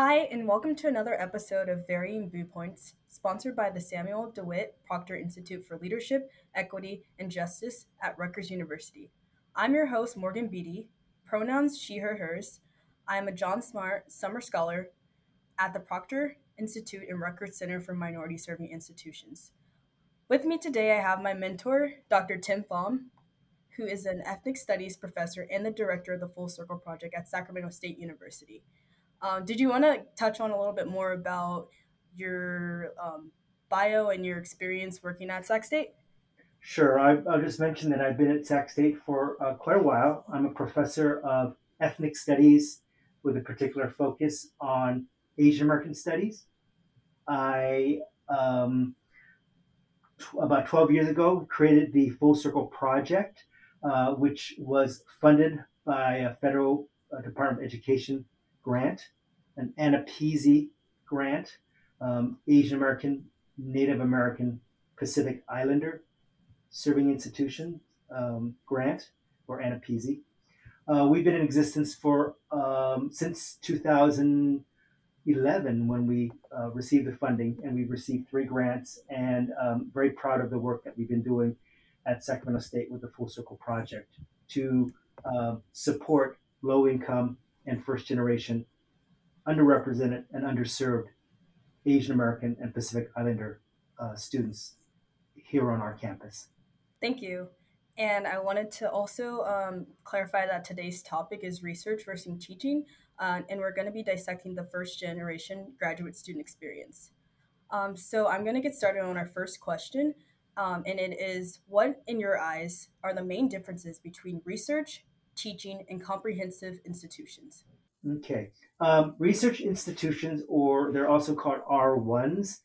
Hi, and welcome to another episode of Varying Viewpoints, sponsored by the Samuel DeWitt Proctor Institute for Leadership, Equity, and Justice at Rutgers University. I'm your host, Morgan Beatty, pronouns she, her, hers. I am a John Smartt Summer Scholar at the Proctor Institute and Rutgers Center for Minority Serving Institutions. With me today, I have my mentor, Dr. Tim Fong, who is an ethnic studies professor and the director of the Full Circle Project at Sacramento State University. Um, did you want to touch on a little bit more about your um, bio and your experience working at Sac State? Sure. I, will just mention that I've been at Sac State for uh, quite a while. I'm a professor of ethnic studies with a particular focus on Asian American studies. I, um, t- about 12 years ago, created the Full Circle Project, uh, which was funded by a federal uh, Department of Education grant, an AANAPISI grant, um, Asian American, Native American, Pacific Islander Serving Institution um, grant, or AANAPISI. Uh, we've been in existence for um, since 2011 when we uh, received the funding, and we've received three grants. And um, very proud of the work that we've been doing at Sacramento State with the Full Circle Project to uh, support low income and first generation underrepresented and underserved Asian American and Pacific Islander uh, students here on our campus. Thank you. And I wanted to also um, clarify that today's topic is research versus teaching, uh, and we're going to be dissecting the first generation graduate student experience. Um, so I'm going to get started on our first question, um, and it is What, in your eyes, are the main differences between research teaching, and comprehensive institutions. Okay. Um, research institutions, or they're also called R1s,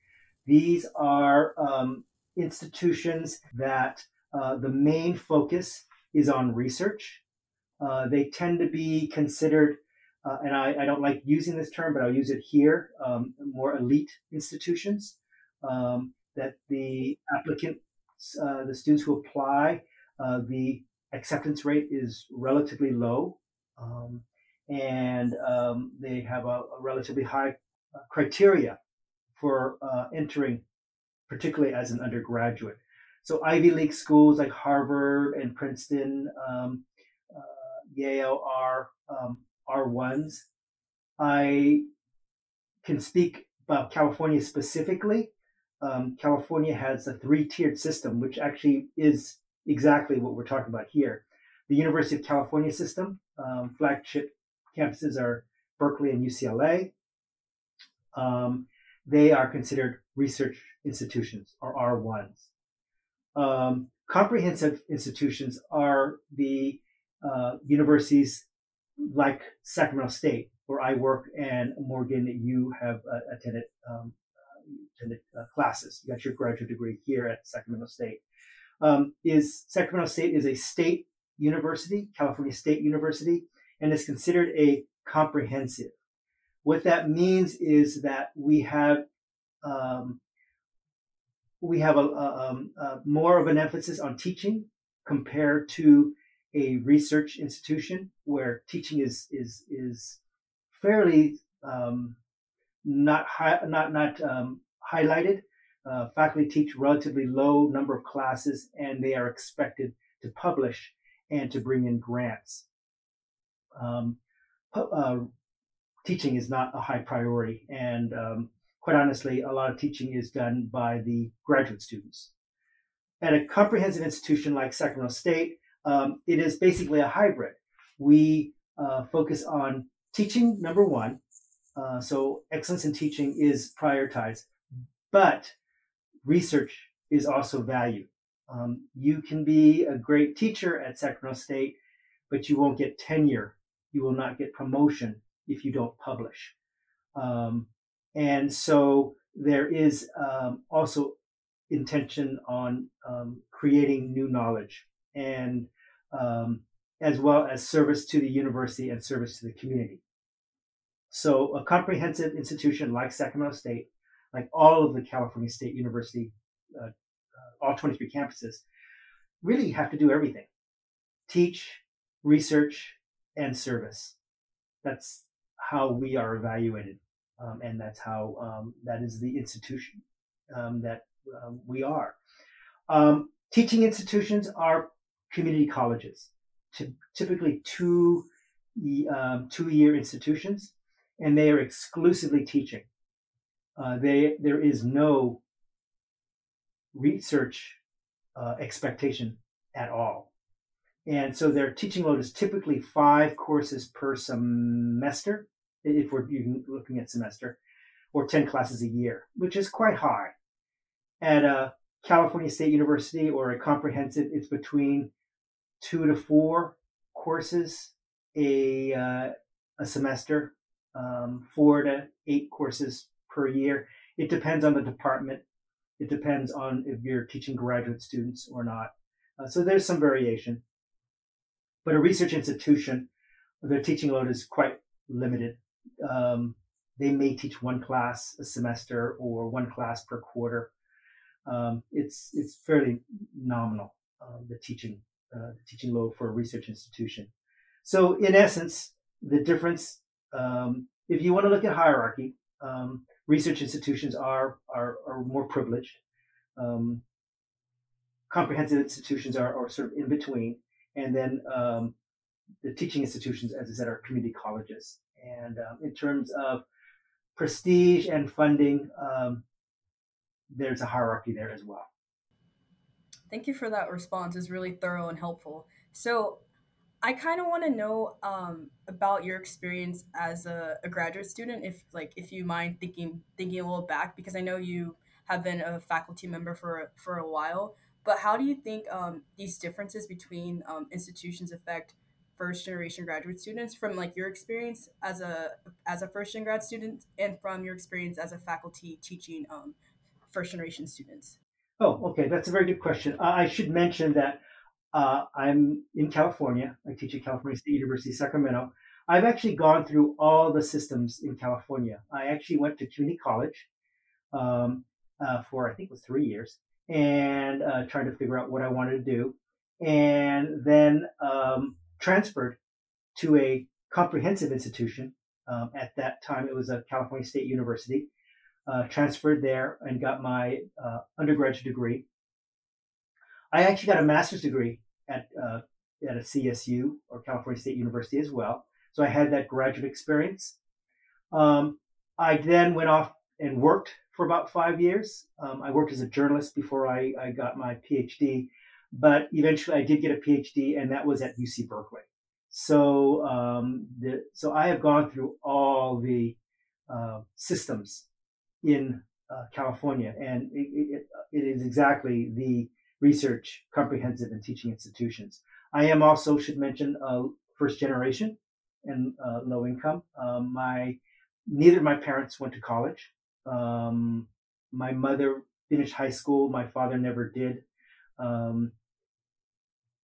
these are um, institutions that uh, the main focus is on research. Uh, they tend to be considered, uh, and I, I, don't like using this term, but I'll use it here, um, more elite institutions. Um, that the applicant, uh, the students who apply, uh, the acceptance rate is relatively low, um, and um, they have a, a, relatively high uh, criteria for uh, entering, particularly as an undergraduate. So Ivy League schools like Harvard and Princeton, um, uh, Yale are um, are ones. I can speak about California specifically. Um, California has a three-tiered system, which actually is exactly what we're talking about here. The University of California system, um, flagship campuses are Berkeley and UCLA. Um, they are considered research institutions or R1s. Um, comprehensive institutions are the uh, universities like Sacramento State, where I work, and Morgan, you have uh, attended um, uh, attended uh, classes. You got your graduate degree here at Sacramento State um, is Sacramento State is a state university, California State University, and is considered a comprehensive. What that means is that we have um, we have a, a, um, a, more of an emphasis on teaching compared to a research institution where teaching is is is fairly um, not high, not not um, highlighted uh, faculty teach relatively low number of classes and they are expected to publish and to bring in grants. Um, uh, teaching is not a high priority, and um, quite honestly, a lot of teaching is done by the graduate students. At a comprehensive institution like Sacramento State, um, it is basically a hybrid. We uh, focus on teaching, number one, uh, so excellence in teaching is prioritized, but research is also valued. Um, you can be a great teacher at Sacramento State, but you won't get tenure. You will not get promotion if you don't publish. Um, and so there is um, also intention on um, creating new knowledge and um, as well as service to the university and service to the community. So a comprehensive institution like Sacramento State like all of the California State University, uh, uh, all 23 campuses, really have to do everything teach, research, and service. That's how we are evaluated um, and that's how um, that is the institution um, that um, we are. Um, teaching institutions are community colleges, typically two two year institutions, and they are exclusively teaching. Uh, they there is no research uh, expectation at all. And so their teaching load is typically five courses per semester, if we're looking at semester, or 10 classes a year, which is quite high. At a California State University or a comprehensive, it's between two to four courses a, uh, a semester, um, four to eight courses per year. It depends on the department. It depends on if you're teaching graduate students or not. Uh, so there's some variation. But a research institution, their teaching load is quite limited. Um, they may teach one class a semester or one class per quarter. Um, it's it's fairly nominal uh, the teaching uh, the teaching load for a research institution. So in essence, the difference, um, if you want to look at hierarchy, um, research institutions are are, are more privileged. Um, comprehensive institutions are, are sort of in between, and then um, the teaching institutions, as I said, are community colleges. And um, in terms of prestige and funding, um, there's a hierarchy there as well. Thank you for that response. It's really thorough and helpful. So, I kind of want to know um, about your experience as a, a, graduate student, if like if you mind thinking thinking a little back, because I know you have been a faculty member for for a while. But how do you think um, these differences between um, institutions affect first generation graduate students from like your experience as a as a first gen grad student and from your experience as a faculty teaching um, first generation students? Oh, okay, that's a very good question. I should mention that uh, I'm in California. I teach at California State University, Sacramento. I've actually gone through all the systems in California. I actually went to community college um, uh, for I think it was three years, and uh, trying to figure out what I wanted to do, and then um, transferred to a comprehensive institution. Um, at that time, it was a California State University. Uh, transferred there and got my uh, undergraduate degree. I actually got a master's degree at uh, at a CSU or California State University as well. So I had that graduate experience. Um, I then went off and worked for about five years. Um, I worked as a journalist before I, I got my PhD, but eventually I did get a PhD, and that was at UC Berkeley. So, um, the, so I have gone through all the uh, systems in uh, California, and it, it, it is exactly the research, comprehensive, and teaching institutions. I am also should mention uh, first generation and uh, low income. Um, my neither of my parents went to college. Um, my mother finished high school. My father never did. Um,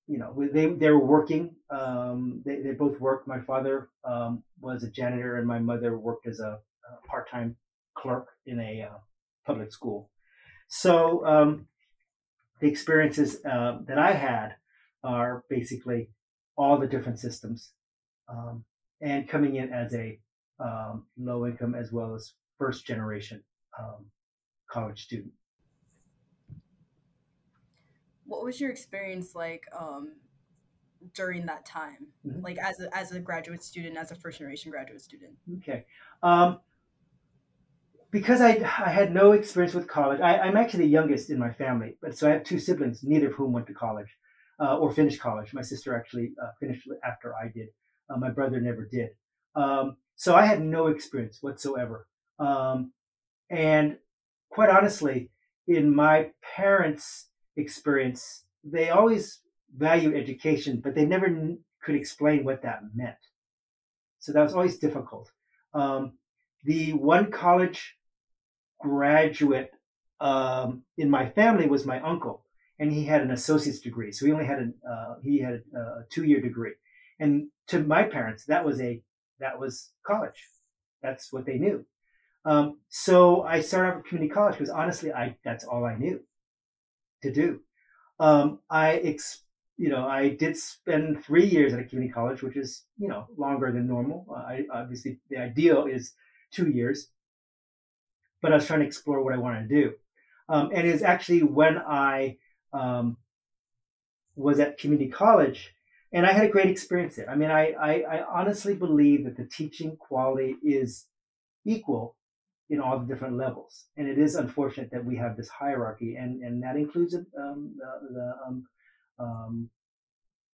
you know, they they were working. Um, they they both worked. My father um, was a janitor, and my mother worked as a, a part time clerk in a uh, public school. So um, the experiences uh, that I had are basically all the different systems, um, and coming in as a um, low income as well as first generation um, college student. What was your experience like um, during that time, mm-hmm. like as a, as a graduate student, as a first generation graduate student? Okay. Because I, I had no experience with college, I, am actually the youngest in my family, but so I have two siblings, neither of whom went to college uh, or finished college. My sister actually uh, finished after I did. Uh, my brother never did. Um, so I had no experience whatsoever. Um, and quite honestly, in my parents' experience, they always valued education, but they never n- could explain what that meant. So that was always difficult. Um, the one college graduate um, in my family was my uncle, and he had an associate's degree. So he only had a uh, he had a two year degree, and to my parents, that was a that was college. That's what they knew. Um, so I started off at community college because honestly, I that's all I knew to do. Um, I ex, you know I did spend three years at a community college, which is you know longer than normal. I obviously the ideal is two years, but I was trying to explore what I wanted to do. Um, and it's actually when I um, was at community college, and I had a great experience there. I mean, I, I, I honestly believe that the teaching quality is equal in all the different levels. And it is unfortunate that we have this hierarchy, and, and that includes um, the, the um, um,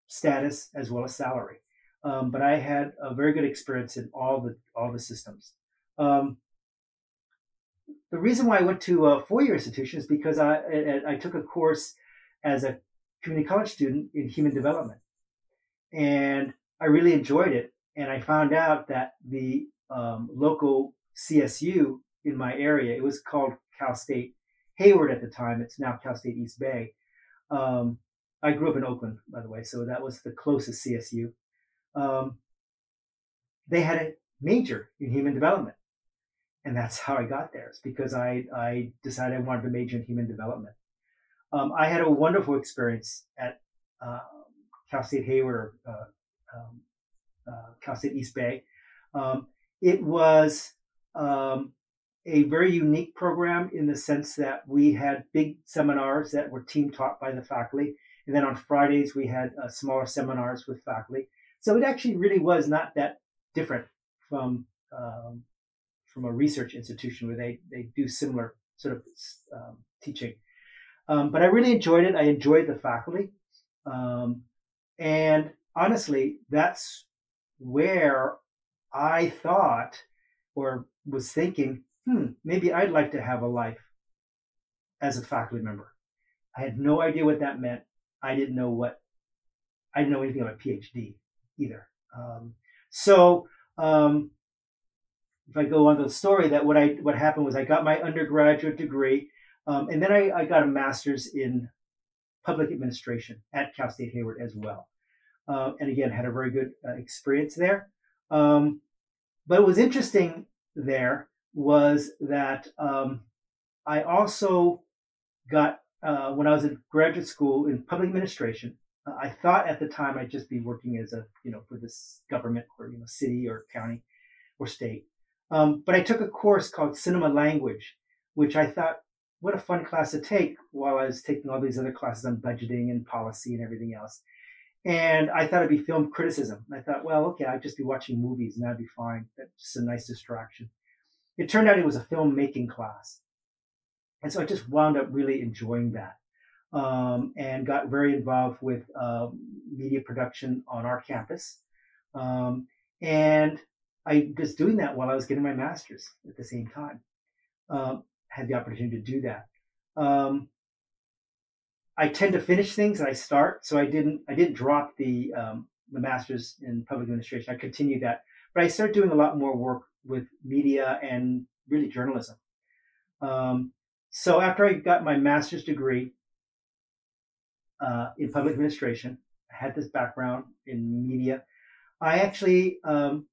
status as well as salary. Um, but I had a very good experience in all the all the systems. Um, the reason why I went to a four-year institution is because I, I, I took a course as a community college student in human development, and I really enjoyed it. And I found out that the um, local CSU in my area, it was called Cal State Hayward at the time. It's now Cal State East Bay. Um, I grew up in Oakland, by the way, so that was the closest CSU. Um, they had a major in human development, and that's how I got there. It's because I I decided I wanted to major in human development. Um, I had a wonderful experience at uh, Cal State Hayward or uh, um, uh, Cal State East Bay. Um, it was um, a very unique program in the sense that we had big seminars that were team taught by the faculty and then on Fridays, we had uh, smaller seminars with faculty. So it actually really was not that different from um, from a research institution where they, they do similar sort of um, teaching. Um, but I really enjoyed it. I enjoyed the faculty. Um, and honestly, that's where I thought or was thinking, hmm, maybe I'd like to have a life as a faculty member. I had no idea what that meant. I didn't know what I didn't know anything about PhD either. Um, so um, if I go on to the story, that what I what happened was I got my undergraduate degree, um, and then I, I, got a master's in public administration at Cal State Hayward as well, uh, and again had a very good uh, experience there. Um, but what was interesting there was that um, I also got uh, when I was in graduate school in public administration, uh, I thought at the time I'd just be working as a, you know, for this government or, you know, city or county or state. Um, but I took a course called Cinema Language, which I thought, what a fun class to take while I was taking all these other classes on budgeting and policy and everything else. And I thought it'd be film criticism. I thought, well, okay, I'd just be watching movies and that'd be fine. That's just a nice distraction. It turned out it was a filmmaking class. And so I just wound up really enjoying that um, and got very involved with uh, media production on our campus. Um, and I was doing that while I was getting my master's at the same time. Um, had the opportunity to do that. Um, I tend to finish things and I start, so I didn't I didn't drop the um, the master's in public administration. I continued that, but I started doing a lot more work with media and really journalism. Um, so after I got my master's degree uh, in public administration, I had this background in media. I actually um,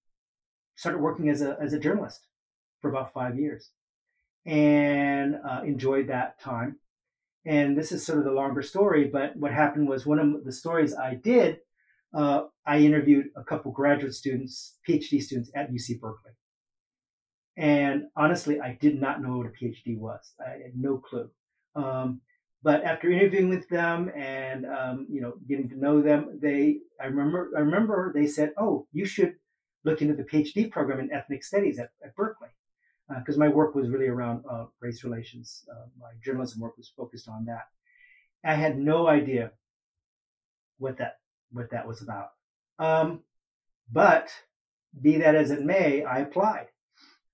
started working as a as a journalist for about five years, and uh, enjoyed that time. And this is sort of the longer story, but what happened was one of the stories I did. Uh, I interviewed a couple graduate students, PhD students at UC Berkeley and honestly, I did not know what a PhD was. I had no clue. Um, but after interviewing with them and um, you know getting to know them, they I remember I remember they said, "Oh, you should look into the PhD program in ethnic studies at, at Berkeley," because uh, my work was really around uh, race relations. Uh, my journalism work was focused on that. I had no idea what that what that was about. Um, but be that as it may, I applied.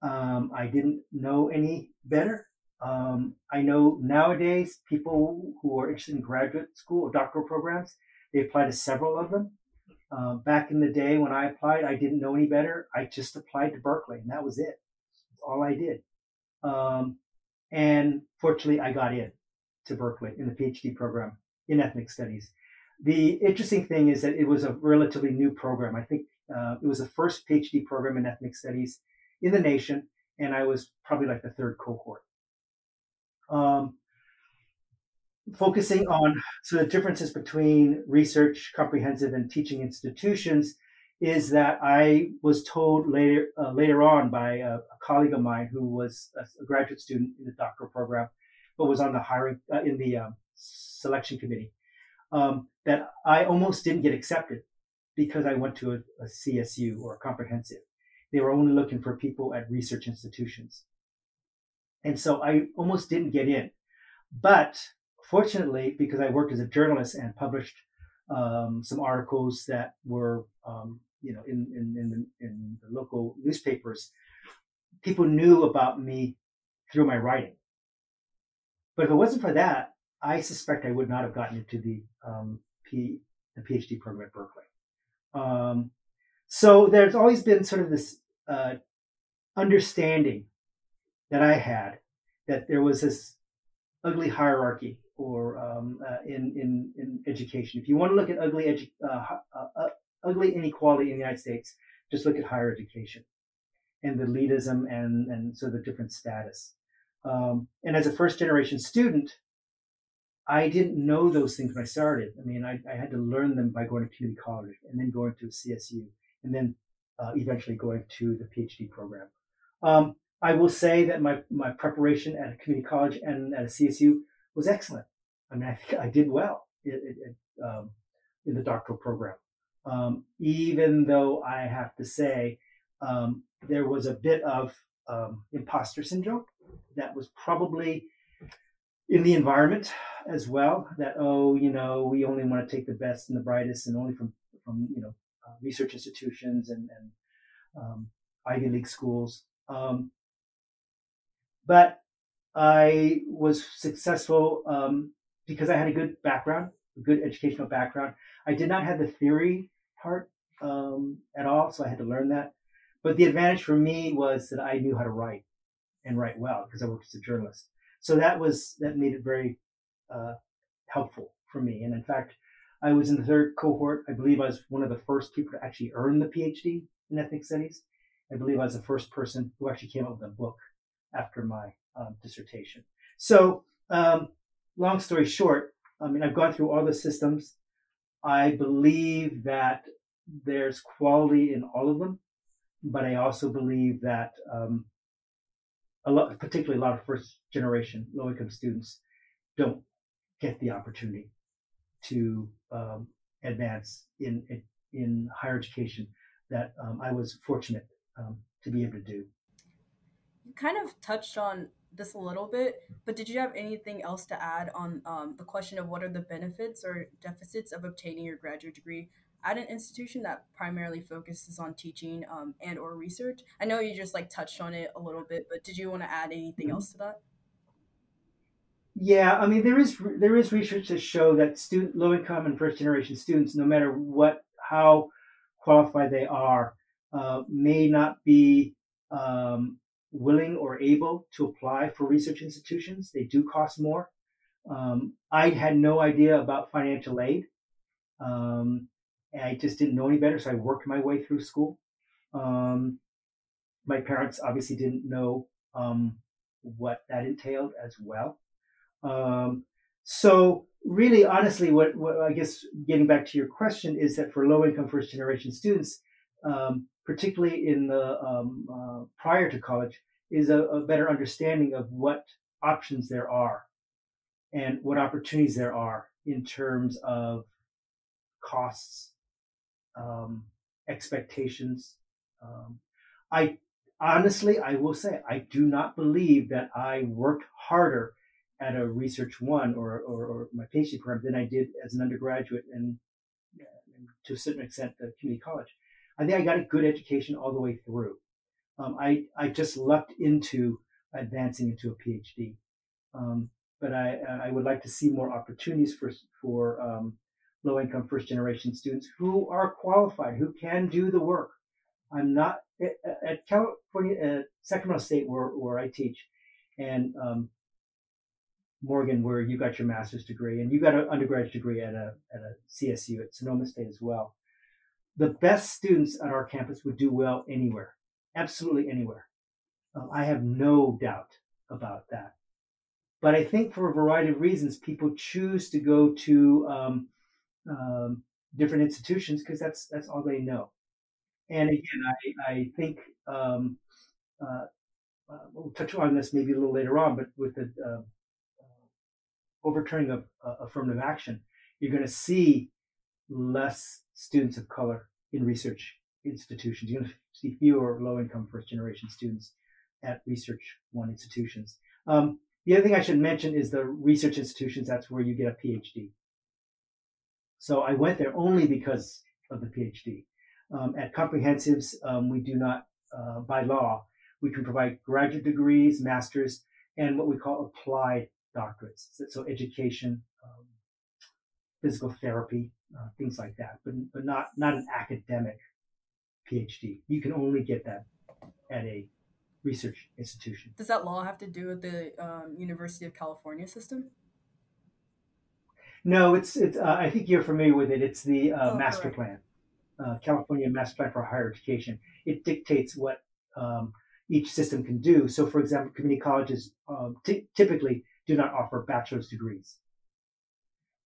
Um, I didn't know any better. Um, I know nowadays people who are interested in graduate school or doctoral programs, they apply to several of them. Uh, back in the day when I applied, I didn't know any better. I just applied to Berkeley, and that was it. That's all I did. Um, and fortunately, I got in to Berkeley in the PhD program in ethnic studies. The interesting thing is that it was a relatively new program. I think uh, it was the first PhD program in ethnic studies in the nation, and I was probably like the third cohort. Um, focusing on so the differences between research, comprehensive, and teaching institutions is that I was told later uh, later on by a, a, colleague of mine who was a, graduate student in the doctoral program, but was on the hiring uh, in the um, selection committee, um, that I almost didn't get accepted because I went to a, a CSU or a comprehensive. They were only looking for people at research institutions, and so I almost didn't get in. But fortunately, because I worked as a journalist and published um, some articles that were um, you know in in in the, in the local newspapers, people knew about me through my writing. But if it wasn't for that, I suspect I would not have gotten into the um, P, the PhD program at Berkeley. Um, so there's always been sort of this uh, understanding that I had that there was this ugly hierarchy or um, uh, in, in, in education. If you want to look at ugly edu- uh, uh, uh ugly inequality in the United States, just look at higher education and the elitism and, and so the different status. Um, and as a first generation student, I didn't know those things when I started. I mean, I, I, had to learn them by going to community college and then going to CSU and then uh, eventually going to the PhD program. Um, I will say that my, my preparation at a community college and at a CSU was excellent. I mean, I I did well it, it, it, um, in the doctoral program um, even though I have to say um, there was a bit of um, imposter syndrome that was probably in the environment as well. That oh, you know, we only want to take the best and the brightest, and only from from you know uh, research institutions and, and um, Ivy League schools. Um, but I was successful um, because I had a good background, a good educational background. I did not have the theory part um, at all, so I had to learn that. But the advantage for me was that I knew how to write and write well because I worked as a journalist. So that was that made it very uh, helpful for me. And in fact, I was in the third cohort. I believe I was one of the first people to actually earn the PhD in ethnic studies. I believe I was the first person who actually came up with a book after my um, dissertation. So, um, long story short, I mean, I've gone through all the systems. I believe that there's quality in all of them, but I also believe that um, a lot, particularly a lot of first generation low income students, don't get the opportunity to um, advance in, in, in higher education that um, I was fortunate um, to be able to do. You kind of touched on this a little bit, but did you have anything else to add on um, the question of what are the benefits or deficits of obtaining your graduate degree at an institution that primarily focuses on teaching um, and or research? I know you just like touched on it a little bit, but did you want to add anything mm-hmm. else to that? Yeah, I mean there is there is research to show that student low income and first generation students, no matter what how qualified they are, uh, may not be um, willing or able to apply for research institutions. They do cost more. Um, I had no idea about financial aid. Um, I just didn't know any better, so I worked my way through school. Um, my parents obviously didn't know um, what that entailed as well. Um, so, really, honestly, what, what, I guess getting back to your question is that for low income first generation students, um, particularly in the um, uh, prior to college, is a, a, better understanding of what options there are and what opportunities there are in terms of costs, um, expectations. Um, I honestly, I will say, I do not believe that I worked harder at a research one or, or, or my PhD program than I did as an undergraduate and, and to a certain extent the community college. I think I got a good education all the way through. Um, I, I just lucked into advancing into a PhD. Um, but I, I would like to see more opportunities for, for um, low income first generation students who are qualified, who can do the work. I'm not at California, at Sacramento State, where, where I teach, and um, Morgan, where you got your master's degree, and you got an undergraduate degree at a, at a CSU at Sonoma State as well the best students at our campus would do well anywhere, absolutely anywhere. Um, I have no doubt about that. But I think for a variety of reasons, people choose to go to um, um, different institutions because that's that's all they know. And again, I, I think um, uh, uh, we'll touch on this maybe a little later on, but with the uh, overturning of affirmative action, you're going to see less students of color in research institutions. You're going to see fewer low income first generation students at research one institutions. Um, the other thing I should mention is the research institutions, that's where you get a PhD. So I went there only because of the PhD. Um, at comprehensives, um, we do not, uh, by law, we can provide graduate degrees, masters, and what we call applied doctorates. So, education, um, physical therapy, uh, things like that, but, but not, not an academic PhD. You can only get that at a research institution. Does that law have to do with the um, University of California system? No, it's it's. Uh, I think you're familiar with it. It's the uh, oh, master correct. plan, uh, California Master Plan for Higher Education. It dictates what um, each system can do. So, for example, community colleges um, t- typically do not offer bachelor's degrees,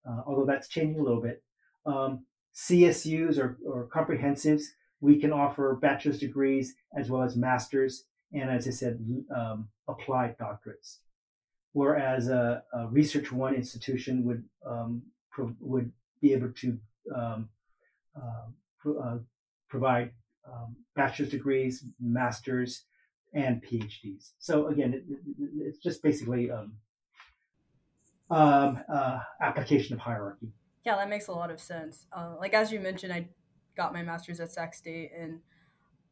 uh, although that's changing a little bit. Um, CSUs or, or comprehensives, we can offer bachelor's degrees as well as master's, and as I said, um, applied doctorates. Whereas a, a, Research One institution would um, pro- would be able to um, uh, pro- uh, provide um, bachelor's degrees, masters, and PhDs. So again, it, it, it's just basically um, um, uh, application of hierarchy. Yeah, that makes a lot of sense. Uh, like as you mentioned, I got my master's at Sac State, and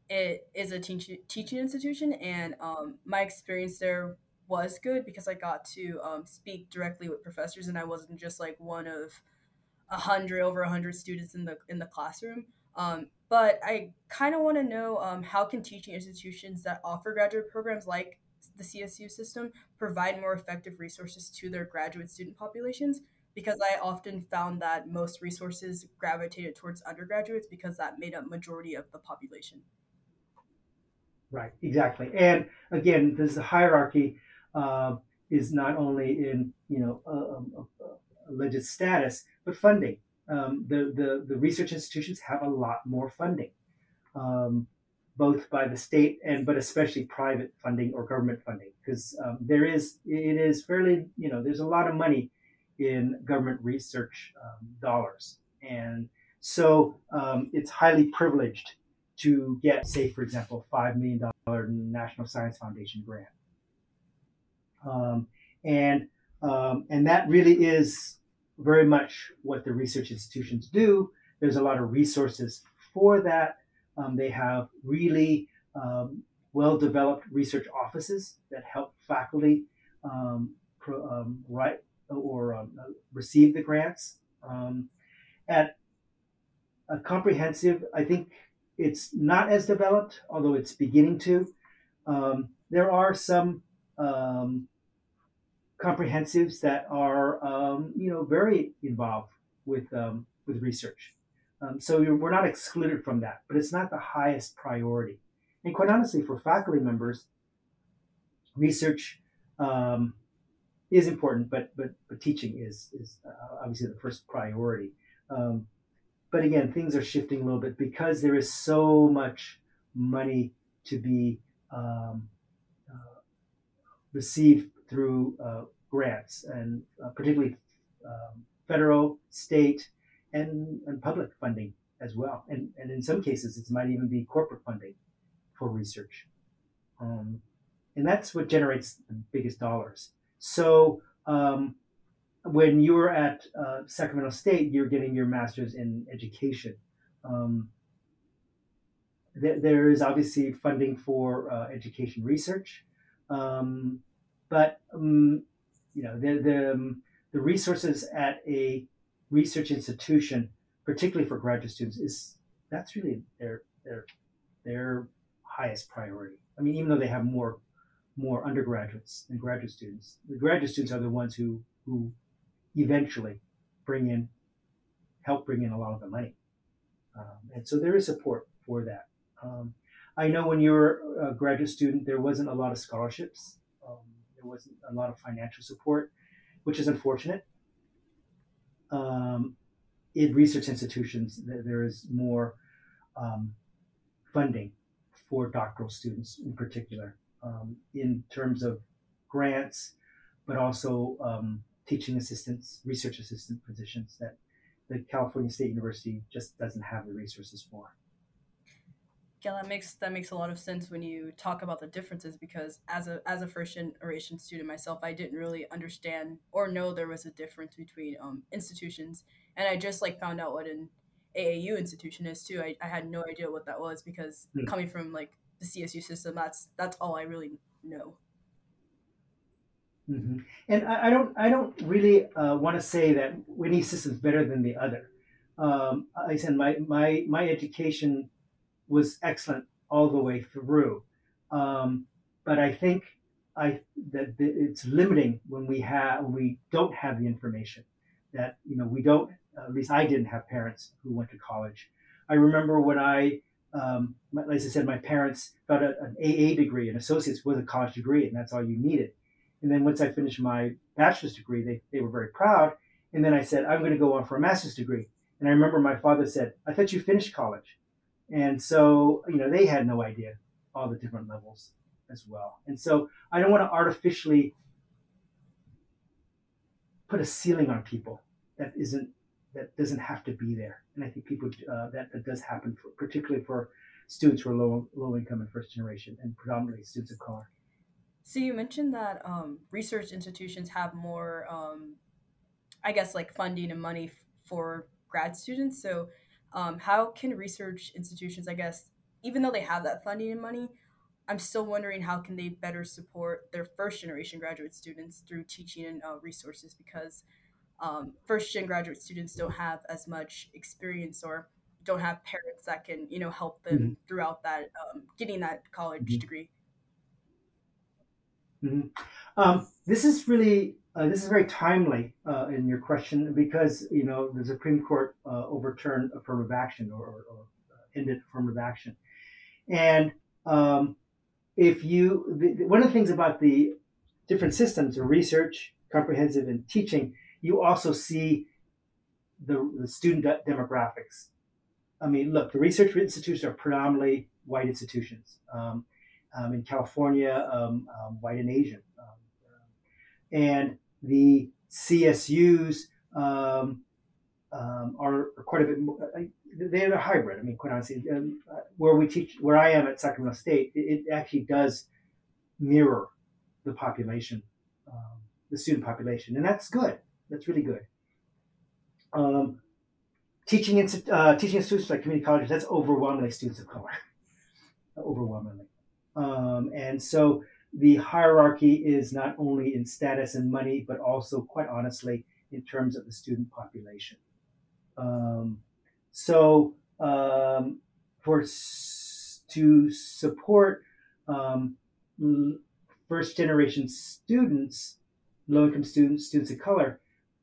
it is a teach- teaching institution, and um, my experience there was good because I got to um, speak directly with professors, and I wasn't just like one of a hundred over a hundred students in the in the classroom. Um, but I kind of want to know um, how can teaching institutions that offer graduate programs like the CSU system provide more effective resources to their graduate student populations? Because I often found that most resources gravitated towards undergraduates because that made up majority of the population. Right, exactly. And again, this hierarchy uh, is not only in you know a alleged status, but funding um, the, the, the research institutions have a lot more funding, um, both by the state and but especially private funding or government funding, because um, there is it is fairly you know there's a lot of money in government research um, dollars, and so um, it's highly privileged to get, say, for example, five million dollar National Science Foundation grant, um, and and that really is very much what the research institutions do. There's a lot of resources for that. Um, they have really um, well developed research offices that help faculty um, pro, um, write or um, receive the grants. Um, at a comprehensive, I think it's not as developed, although it's beginning to. there are some comprehensives that are um, you know very involved with um, with research. Um, so we're not excluded from that, but it's not the highest priority. And quite honestly, for faculty members, research um, is important, but but but teaching is is uh, obviously the first priority. Um, but again, things are shifting a little bit because there is so much money to be um, uh, received through uh, grants and uh, particularly um, federal, state, and, and public funding as well. And, and in some cases, it might even be corporate funding for research. Um, and that's what generates the biggest dollars. So um, when you're at uh, Sacramento State, you're getting your master's in education. Um, th- there is obviously funding for uh, education research. Um, but um, you know the the, um, the resources at a research institution, particularly for graduate students, is that's really their their their highest priority. I mean, even though they have more more undergraduates than graduate students, the graduate students are the ones who who eventually bring in help bring in a lot of the money, um, and so there is support for that. Um, I know when you were a graduate student, there wasn't a lot of scholarships. Um, there wasn't a lot of financial support, which is unfortunate. Um, in research institutions, there is more um, funding for doctoral students in particular, um, in terms of grants, but also um, teaching assistants, research assistant positions that the California State University just doesn't have the resources for. Yeah, that makes that makes a lot of sense when you talk about the differences because as a as a first generation student myself, I didn't really understand or know there was a difference between um, institutions, and I just like found out what an AAU institution is too. I, I had no idea what that was because mm. coming from like the CSU system, that's that's all I really know. Mm-hmm. And I, I, don't I don't really uh, want to say that any system is better than the other. Um, I said my my my education was excellent all the way through. Um, but I think I that it's limiting when we have we don't have the information that you know we don't at least I didn't have parents who went to college. I remember when I um, as I said, my parents got a, an AA degree, an associate's with a college degree, and that's all you needed. And then once I finished my bachelor's degree, they, they were very proud. And then I said, I'm going to go on for a master's degree. And I remember my father said, I thought you finished college. And so, you know, they had no idea all the different levels as well. And so I don't want to artificially put a ceiling on people that isn't that doesn't have to be there. And I think people uh, that that does happen, for, particularly for students who are low low income and first generation, and predominantly students of color. So you mentioned that um, research institutions have more, um, I guess, like funding and money f- for grad students. So um, how can research institutions, I guess, even though they have that funding and money, I'm still wondering how can they better support their first generation graduate students through teaching and uh, resources because um, first gen graduate students don't have as much experience or don't have parents that can you know help them mm-hmm. throughout that um, getting that college mm-hmm. degree. Mm-hmm. Um, this is really uh, this is very timely uh, in your question because you know the Supreme Court uh, overturned affirmative action or, or, or, ended affirmative action, and um, if you the, one of the things about the different systems of research, comprehensive, and teaching, you also see the, the student de- demographics. I mean, look, the research institutions are predominantly white institutions. Um, um, in California, um, um white and Asian and the CSUs um, um, are, are, quite a bit more. Uh, they're a hybrid. I mean, quite honestly, um, where we teach, where I am at Sacramento State, it, it actually does mirror the population, um, the student population, and that's good. That's really good. Um, teaching uh, teaching institutions like community colleges, that's overwhelmingly students of color, overwhelmingly, um, and so the hierarchy is not only in status and money, but also, quite honestly, in terms of the student population. Um, so, um, for to support um, first generation students, low income students, students of color,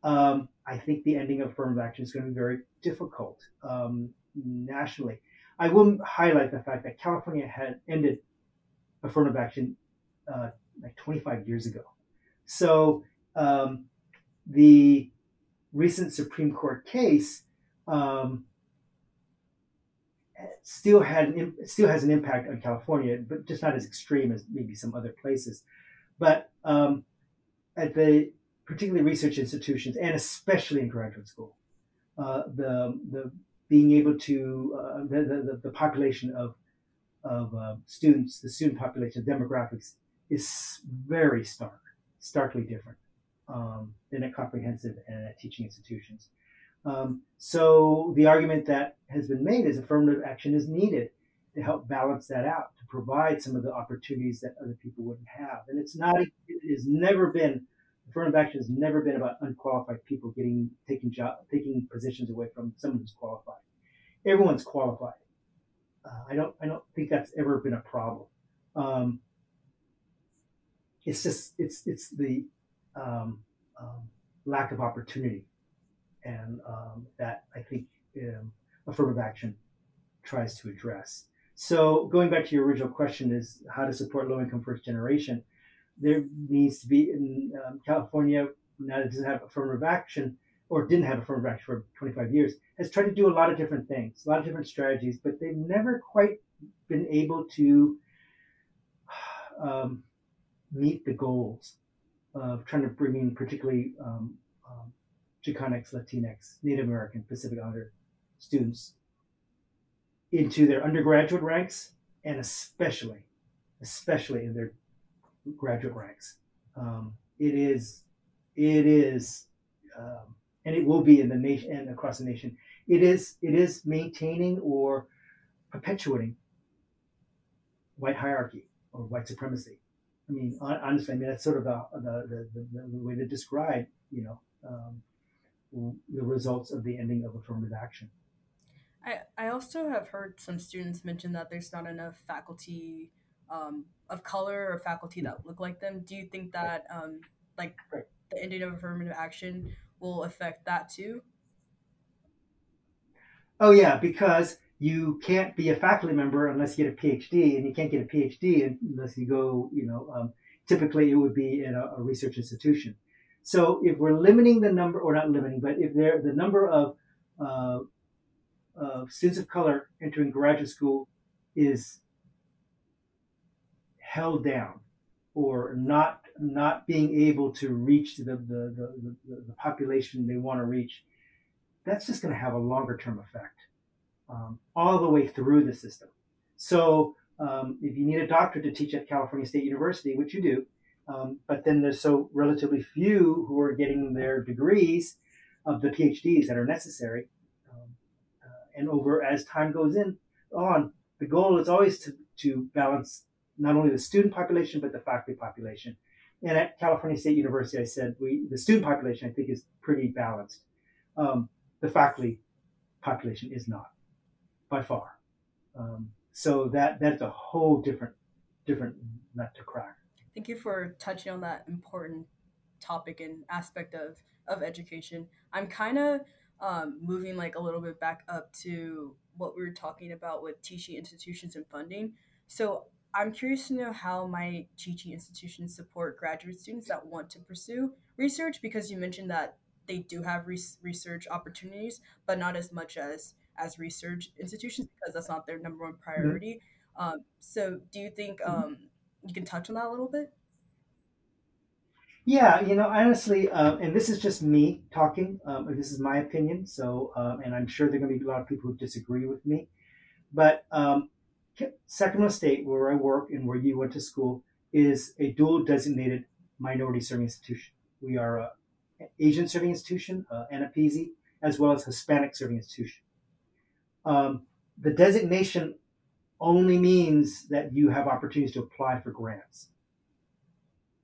um, I think the ending of affirmative action is going to be very difficult um, nationally. I will highlight the fact that California had ended affirmative action uh, like 25 years ago. So um, the recent Supreme Court case um, still had an, still has an impact on California, but just not as extreme as maybe some other places. But um, at the particularly research institutions and especially in graduate school, uh, the the being able to uh, the, the, the population of of uh, students, the student population, demographics is very stark, starkly different um, than at comprehensive and at teaching institutions. Um, so the argument that has been made is affirmative action is needed to help balance that out, to provide some of the opportunities that other people wouldn't have. And it's not, it has never been, affirmative action has never been about unqualified people getting, taking job, taking positions away from someone who's qualified. Everyone's qualified. Uh, I don't, I don't think that's ever been a problem. Um, it's just it's it's the um, um, lack of opportunity, and um, that I think um, affirmative action tries to address. So going back to your original question is how to support low income first generation. There needs to be in um, California now that doesn't have affirmative action or didn't have affirmative action for 25 years has tried to do a lot of different things, a lot of different strategies, but they've never quite been able to um, meet the goals of trying to bring in particularly um, um, Chicanx, Latinx, Native American, Pacific Islander students into their undergraduate ranks and especially, especially in their graduate ranks. Um, it is, it is, um, and it will be in the nation and across the nation. It is, it is maintaining or perpetuating white hierarchy or white supremacy. I mean, honestly, I mean that's sort of the the, the, the way to describe, you know, um, the results of the ending of affirmative action. I, I also have heard some students mention that there's not enough faculty um, of color or faculty that look like them. Do you think that um, like the ending of affirmative action will affect that too? Oh yeah, because you can't be a faculty member unless you get a PhD, and you can't get a PhD unless you go, you know, um, typically it would be in a, a, research institution. So if we're limiting the number, or not limiting, but if there the number of uh, uh, students of color entering graduate school is held down, or not not being able to reach the the, the, the, the population they want to reach, that's just going to have a longer term effect um, all the way through the system. So um, if you need a doctor to teach at California State University, which you do, um, but then there's so relatively few who are getting their degrees of the PhDs that are necessary. Um, uh, and over as time goes in on, the goal is always to, to balance not only the student population but the faculty population. And at California State University, I said we the student population I think is pretty balanced. Um, the faculty population is not by far. Um, so that that's a whole different different nut to crack. Thank you for touching on that important topic and aspect of of education. I'm kind of um, moving like a little bit back up to what we were talking about with teaching institutions and funding. So I'm curious to know how my teaching institutions support graduate students that want to pursue research because you mentioned that they do have research opportunities, but not as much as as research institutions because that's not their number one mm-hmm. priority. Mm-hmm. Um, so, do you think mm-hmm. um, you can touch on that a little bit? Yeah, you know, honestly, uh, and this is just me talking. Um, this is my opinion. So, uh, and I'm sure there are going to be a lot of people who disagree with me. But um, Sacramento State, where I work and where you went to school, is a dual designated minority serving institution. We are a Asian serving institution, uh, AANAPISI, as well as Hispanic serving institution. Um, the designation only means that you have opportunities to apply for grants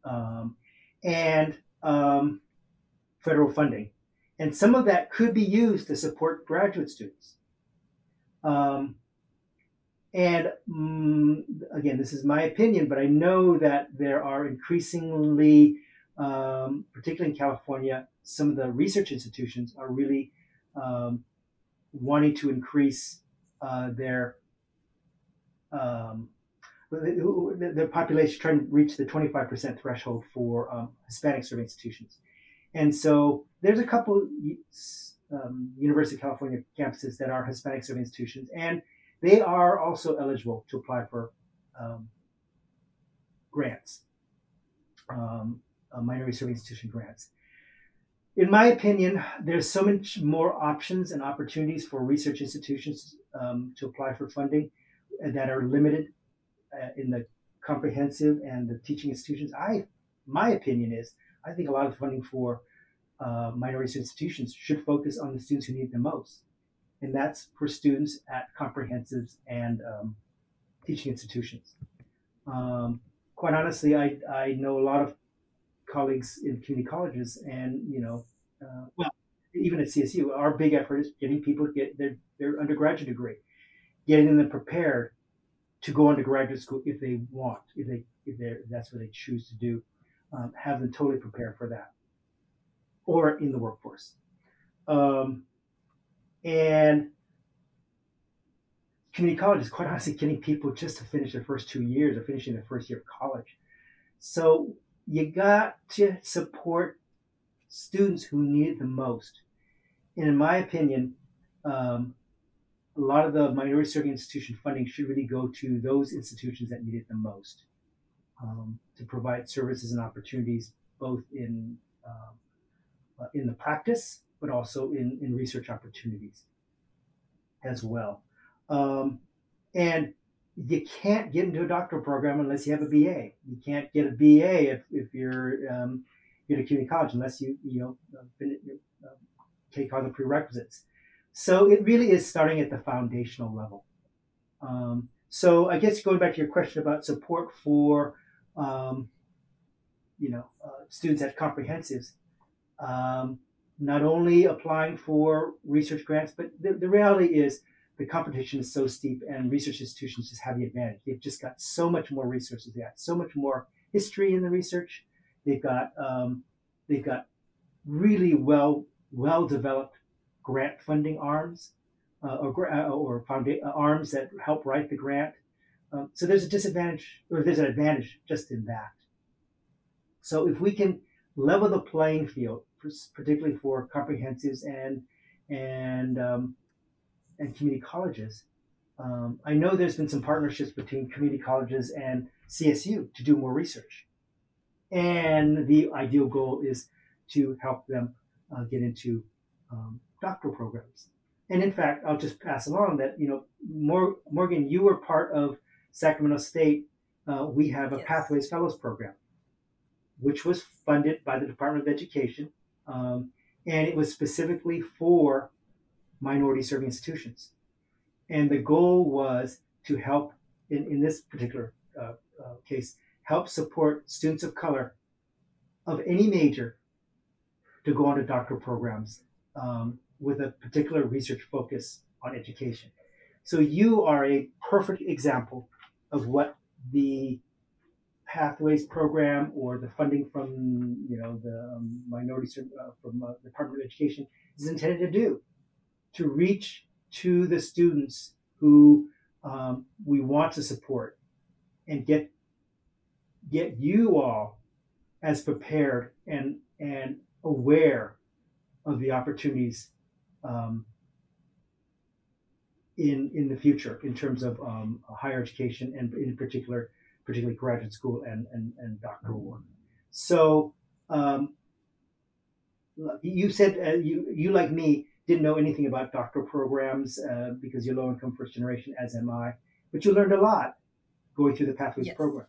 um, and um, federal funding. And some of that could be used to support graduate students. Um, and mm, again, this is my opinion, but I know that there are increasingly, um, particularly in California, some of the research institutions are really um, wanting to increase uh, their um, their population, trying to reach the 25% threshold for um, Hispanic serving institutions. And so there's a couple um, University of California campuses that are Hispanic serving institutions, and they are also eligible to apply for um, grants, um, uh, minority serving institution grants in my opinion, there's so much more options and opportunities for research institutions um, to apply for funding that are limited uh, in the comprehensive and the teaching institutions. I, my opinion is, I think a lot of funding for uh, minority institutions should focus on the students who need the most, and that's for students at comprehensives and um, teaching institutions. Um, quite honestly, I, I know a lot of colleagues in community colleges, and you know, uh, well, even at CSU, our big effort is getting people to get their, their undergraduate degree, getting them prepared to go into graduate school if they want, if they if they that's what they choose to do, um, have them totally prepared for that, or in the workforce, um, and community college is quite honestly getting people just to finish their first two years or finishing their first year of college. So you got to support students who need it the most. And in my opinion, um, a lot of the minority serving institution funding should really go to those institutions that need it the most um, to provide services and opportunities both in um, uh, in the practice but also in, in research opportunities as well. Um, and you can't get into a doctoral program unless you have a BA. You can't get a BA if, if you're um, in a community college unless you you know uh, take on the prerequisites. So it really is starting at the foundational level. Um, so I guess going back to your question about support for um, you know uh, students at comprehensives, um, not only applying for research grants, but the, the reality is the competition is so steep and research institutions just have the advantage. They've just got so much more resources. They got so much more history in the research. They've got um, they've got really well well developed grant funding arms uh, or uh, or founda- uh, arms that help write the grant. Um, so there's a disadvantage or there's an advantage just in that. So if we can level the playing field, particularly for comprehensives and and um, and community colleges. Um, I know there's been some partnerships between community colleges and CSU to do more research. And the ideal goal is to help them uh, get into um, doctoral programs. And in fact, I'll just pass along that, you know, Morgan, you were part of Sacramento State. Uh, we have a yes. Pathways Fellows program, which was funded by the Department of Education. Um, and it was specifically for minority serving institutions. And the goal was to help, in, in this particular uh, uh, case, help support students of color of any major to go on to doctoral programs um, with a particular research focus on education. So you are a perfect example of what the Pathways program or the funding from you know the um, minority uh, from uh, the Department of Education is intended to do to reach to the students who um, we want to support and get get you all as prepared and and aware of the opportunities um, in in the future in terms of um, higher education and in particular particularly graduate school and and, and doctoral work so um, you said uh, you you like me didn't know anything about doctoral programs uh, because you're low income first generation, as am I. But you learned a lot going through the Pathways yes. program.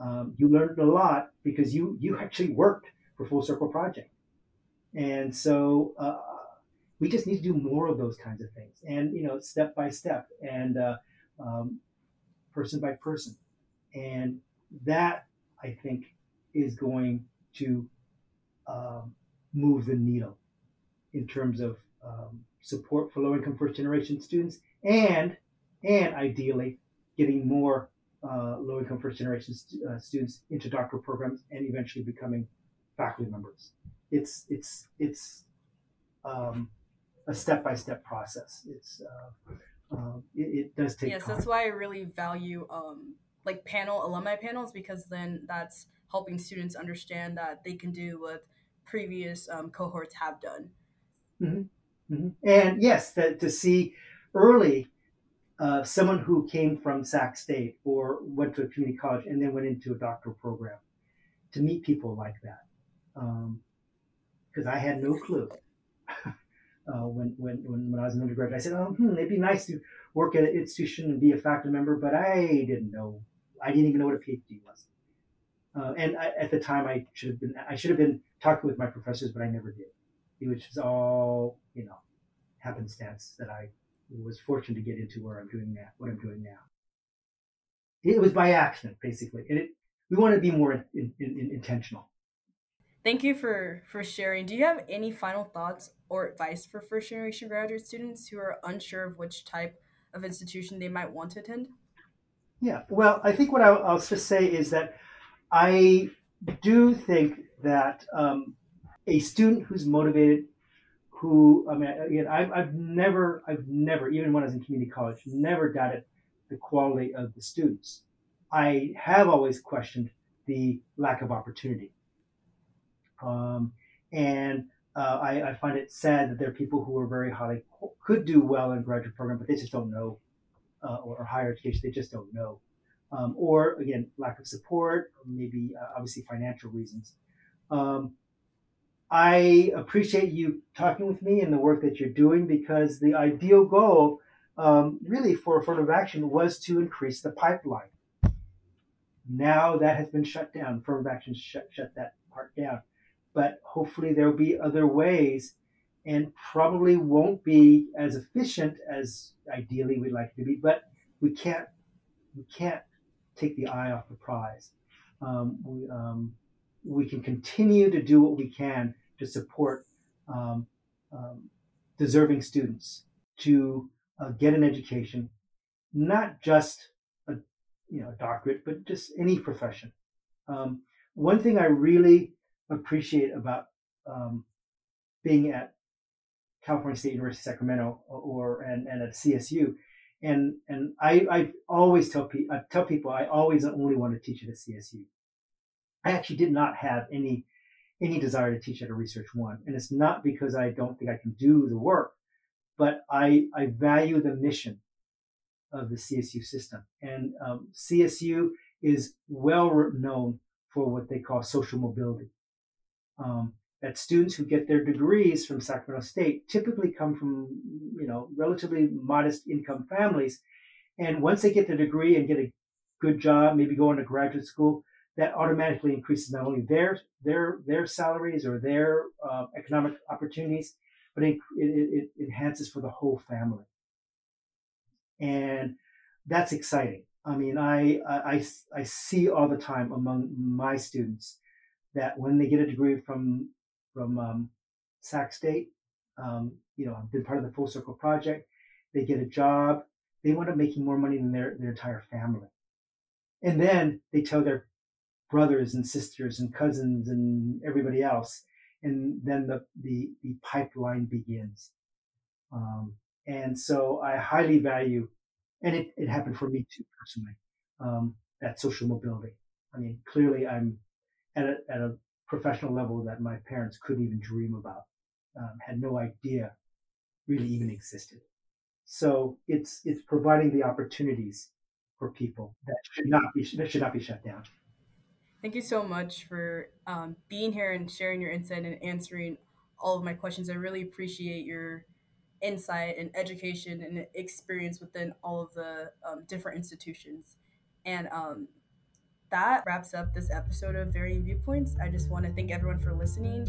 Um, you learned a lot because you you actually worked for Full Circle Project, and so uh, we just need to do more of those kinds of things, and you know, step by step, and uh, um, person by person, and that I think is going to um, move the needle in terms of um, support for low-income first-generation students, and and ideally getting more uh, low-income first-generation st- uh, students into doctoral programs and eventually becoming faculty members. It's it's it's um, a step-by-step process. It's uh, uh it, it, does take. Yes, time. that's why I really value um, like panel alumni panels because then that's helping students understand that they can do what previous um, cohorts have done Mm-hmm. Mm-hmm. And yes, that to see early uh, someone who came from Sac State or went to a community college and then went into a doctoral program, to meet people like that, because um, I had no clue. uh, when, when, when, I was an undergraduate, I said, oh, hmm, it'd be nice to work at an institution and be a faculty member, but I didn't know. I didn't even know what a PhD was. Uh, and I, at the time, I should have been I should have been talking with my professors, but I never did which is all you know happenstance that I was fortunate to get into where I'm doing now, what I'm doing now. It was by accident, basically. And it, we want to be more in, in, in, intentional. Thank you for for sharing. Do you have any final thoughts or advice for first generation graduate students who are unsure of which type of institution they might want to attend? Yeah, well, I think what I'll, I'll just say is that I do think that um, a student who's motivated, who I mean, again, I've, I've never, I've never, even when I was in community college, never doubted the quality of the students. I have always questioned the lack of opportunity. Um, and uh, I, I, find it sad that there are people who are very highly could do well in graduate program, but they just don't know, uh, or, or, higher education, they just don't know, um, or again, lack of support, maybe uh, obviously financial reasons. Um, I appreciate you talking with me and the work that you're doing because the ideal goal, um, really, for affirmative action was to increase the pipeline. Now that has been shut down. Affirmative action shut, shut that part down but hopefully there'll be other ways and probably won't be as efficient as ideally we'd like it to be, but we can't we can't take the eye off the prize. Um, we, um, we can continue to do what we can to support um, um deserving students to uh, get an education, not just a you know a doctorate, but just any profession. Um, one thing I really appreciate about um, being at California State University Sacramento or, and, and at CSU. And and I, I always tell people I tell people I always only want to teach at a CSU. I actually did not have any any desire to teach at a research one. And it's not because I don't think I can do the work, but I, I value the mission of the CSU system. And um, CSU is well known for what they call social mobility um, that students who get their degrees from Sacramento State typically come from, you know, relatively modest income families. And once they get their degree and get a good job, maybe go into graduate school, that automatically increases not only their their their salaries or their uh, economic opportunities, but it, it, it enhances for the whole family. And that's exciting. I mean, I, I, I see all the time among my students that when they get a degree from from um, Sac State, um, you know, I've been part of the Full Circle Project, they get a job, they wind up making more money than their, their entire family. And then they tell their brothers and sisters and cousins and everybody else. And then the, the, the pipeline begins. Um, and so I highly value, and it, it happened for me too personally, um, that social mobility. I mean, clearly I'm at a, at a professional level that my parents couldn't even dream about, um, had no idea really even existed. So it's it's providing the opportunities for people that should not be that should not be shut down. Thank you so much for um, being here and sharing your insight and answering all of my questions. I really appreciate your insight and education and experience within all of the um, different institutions. And um, that wraps up this episode of Varying Viewpoints. I just want to thank everyone for listening.